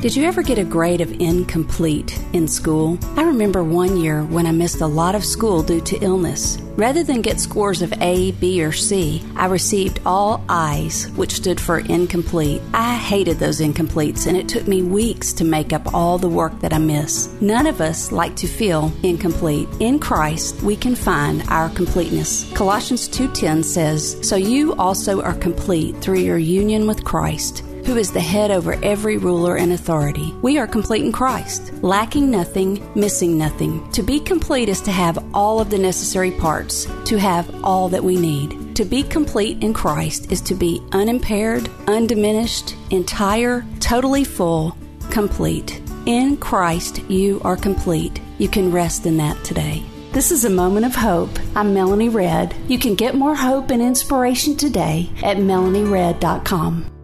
Did you ever get a grade of incomplete in school? I remember one year when I missed a lot of school due to illness. Rather than get scores of A, B, or C, I received all I's, which stood for incomplete. I hated those incompletes, and it took me weeks to make up all the work that I miss. None of us like to feel incomplete. In Christ, we can find our completeness. Colossians 2:10 says, "So you also are complete through your union with Christ." Who is the head over every ruler and authority. We are complete in Christ, lacking nothing, missing nothing. To be complete is to have all of the necessary parts, to have all that we need. To be complete in Christ is to be unimpaired, undiminished, entire, totally full, complete. In Christ, you are complete. You can rest in that today. This is a moment of hope. I'm Melanie Redd. You can get more hope and inspiration today at melanieredd.com.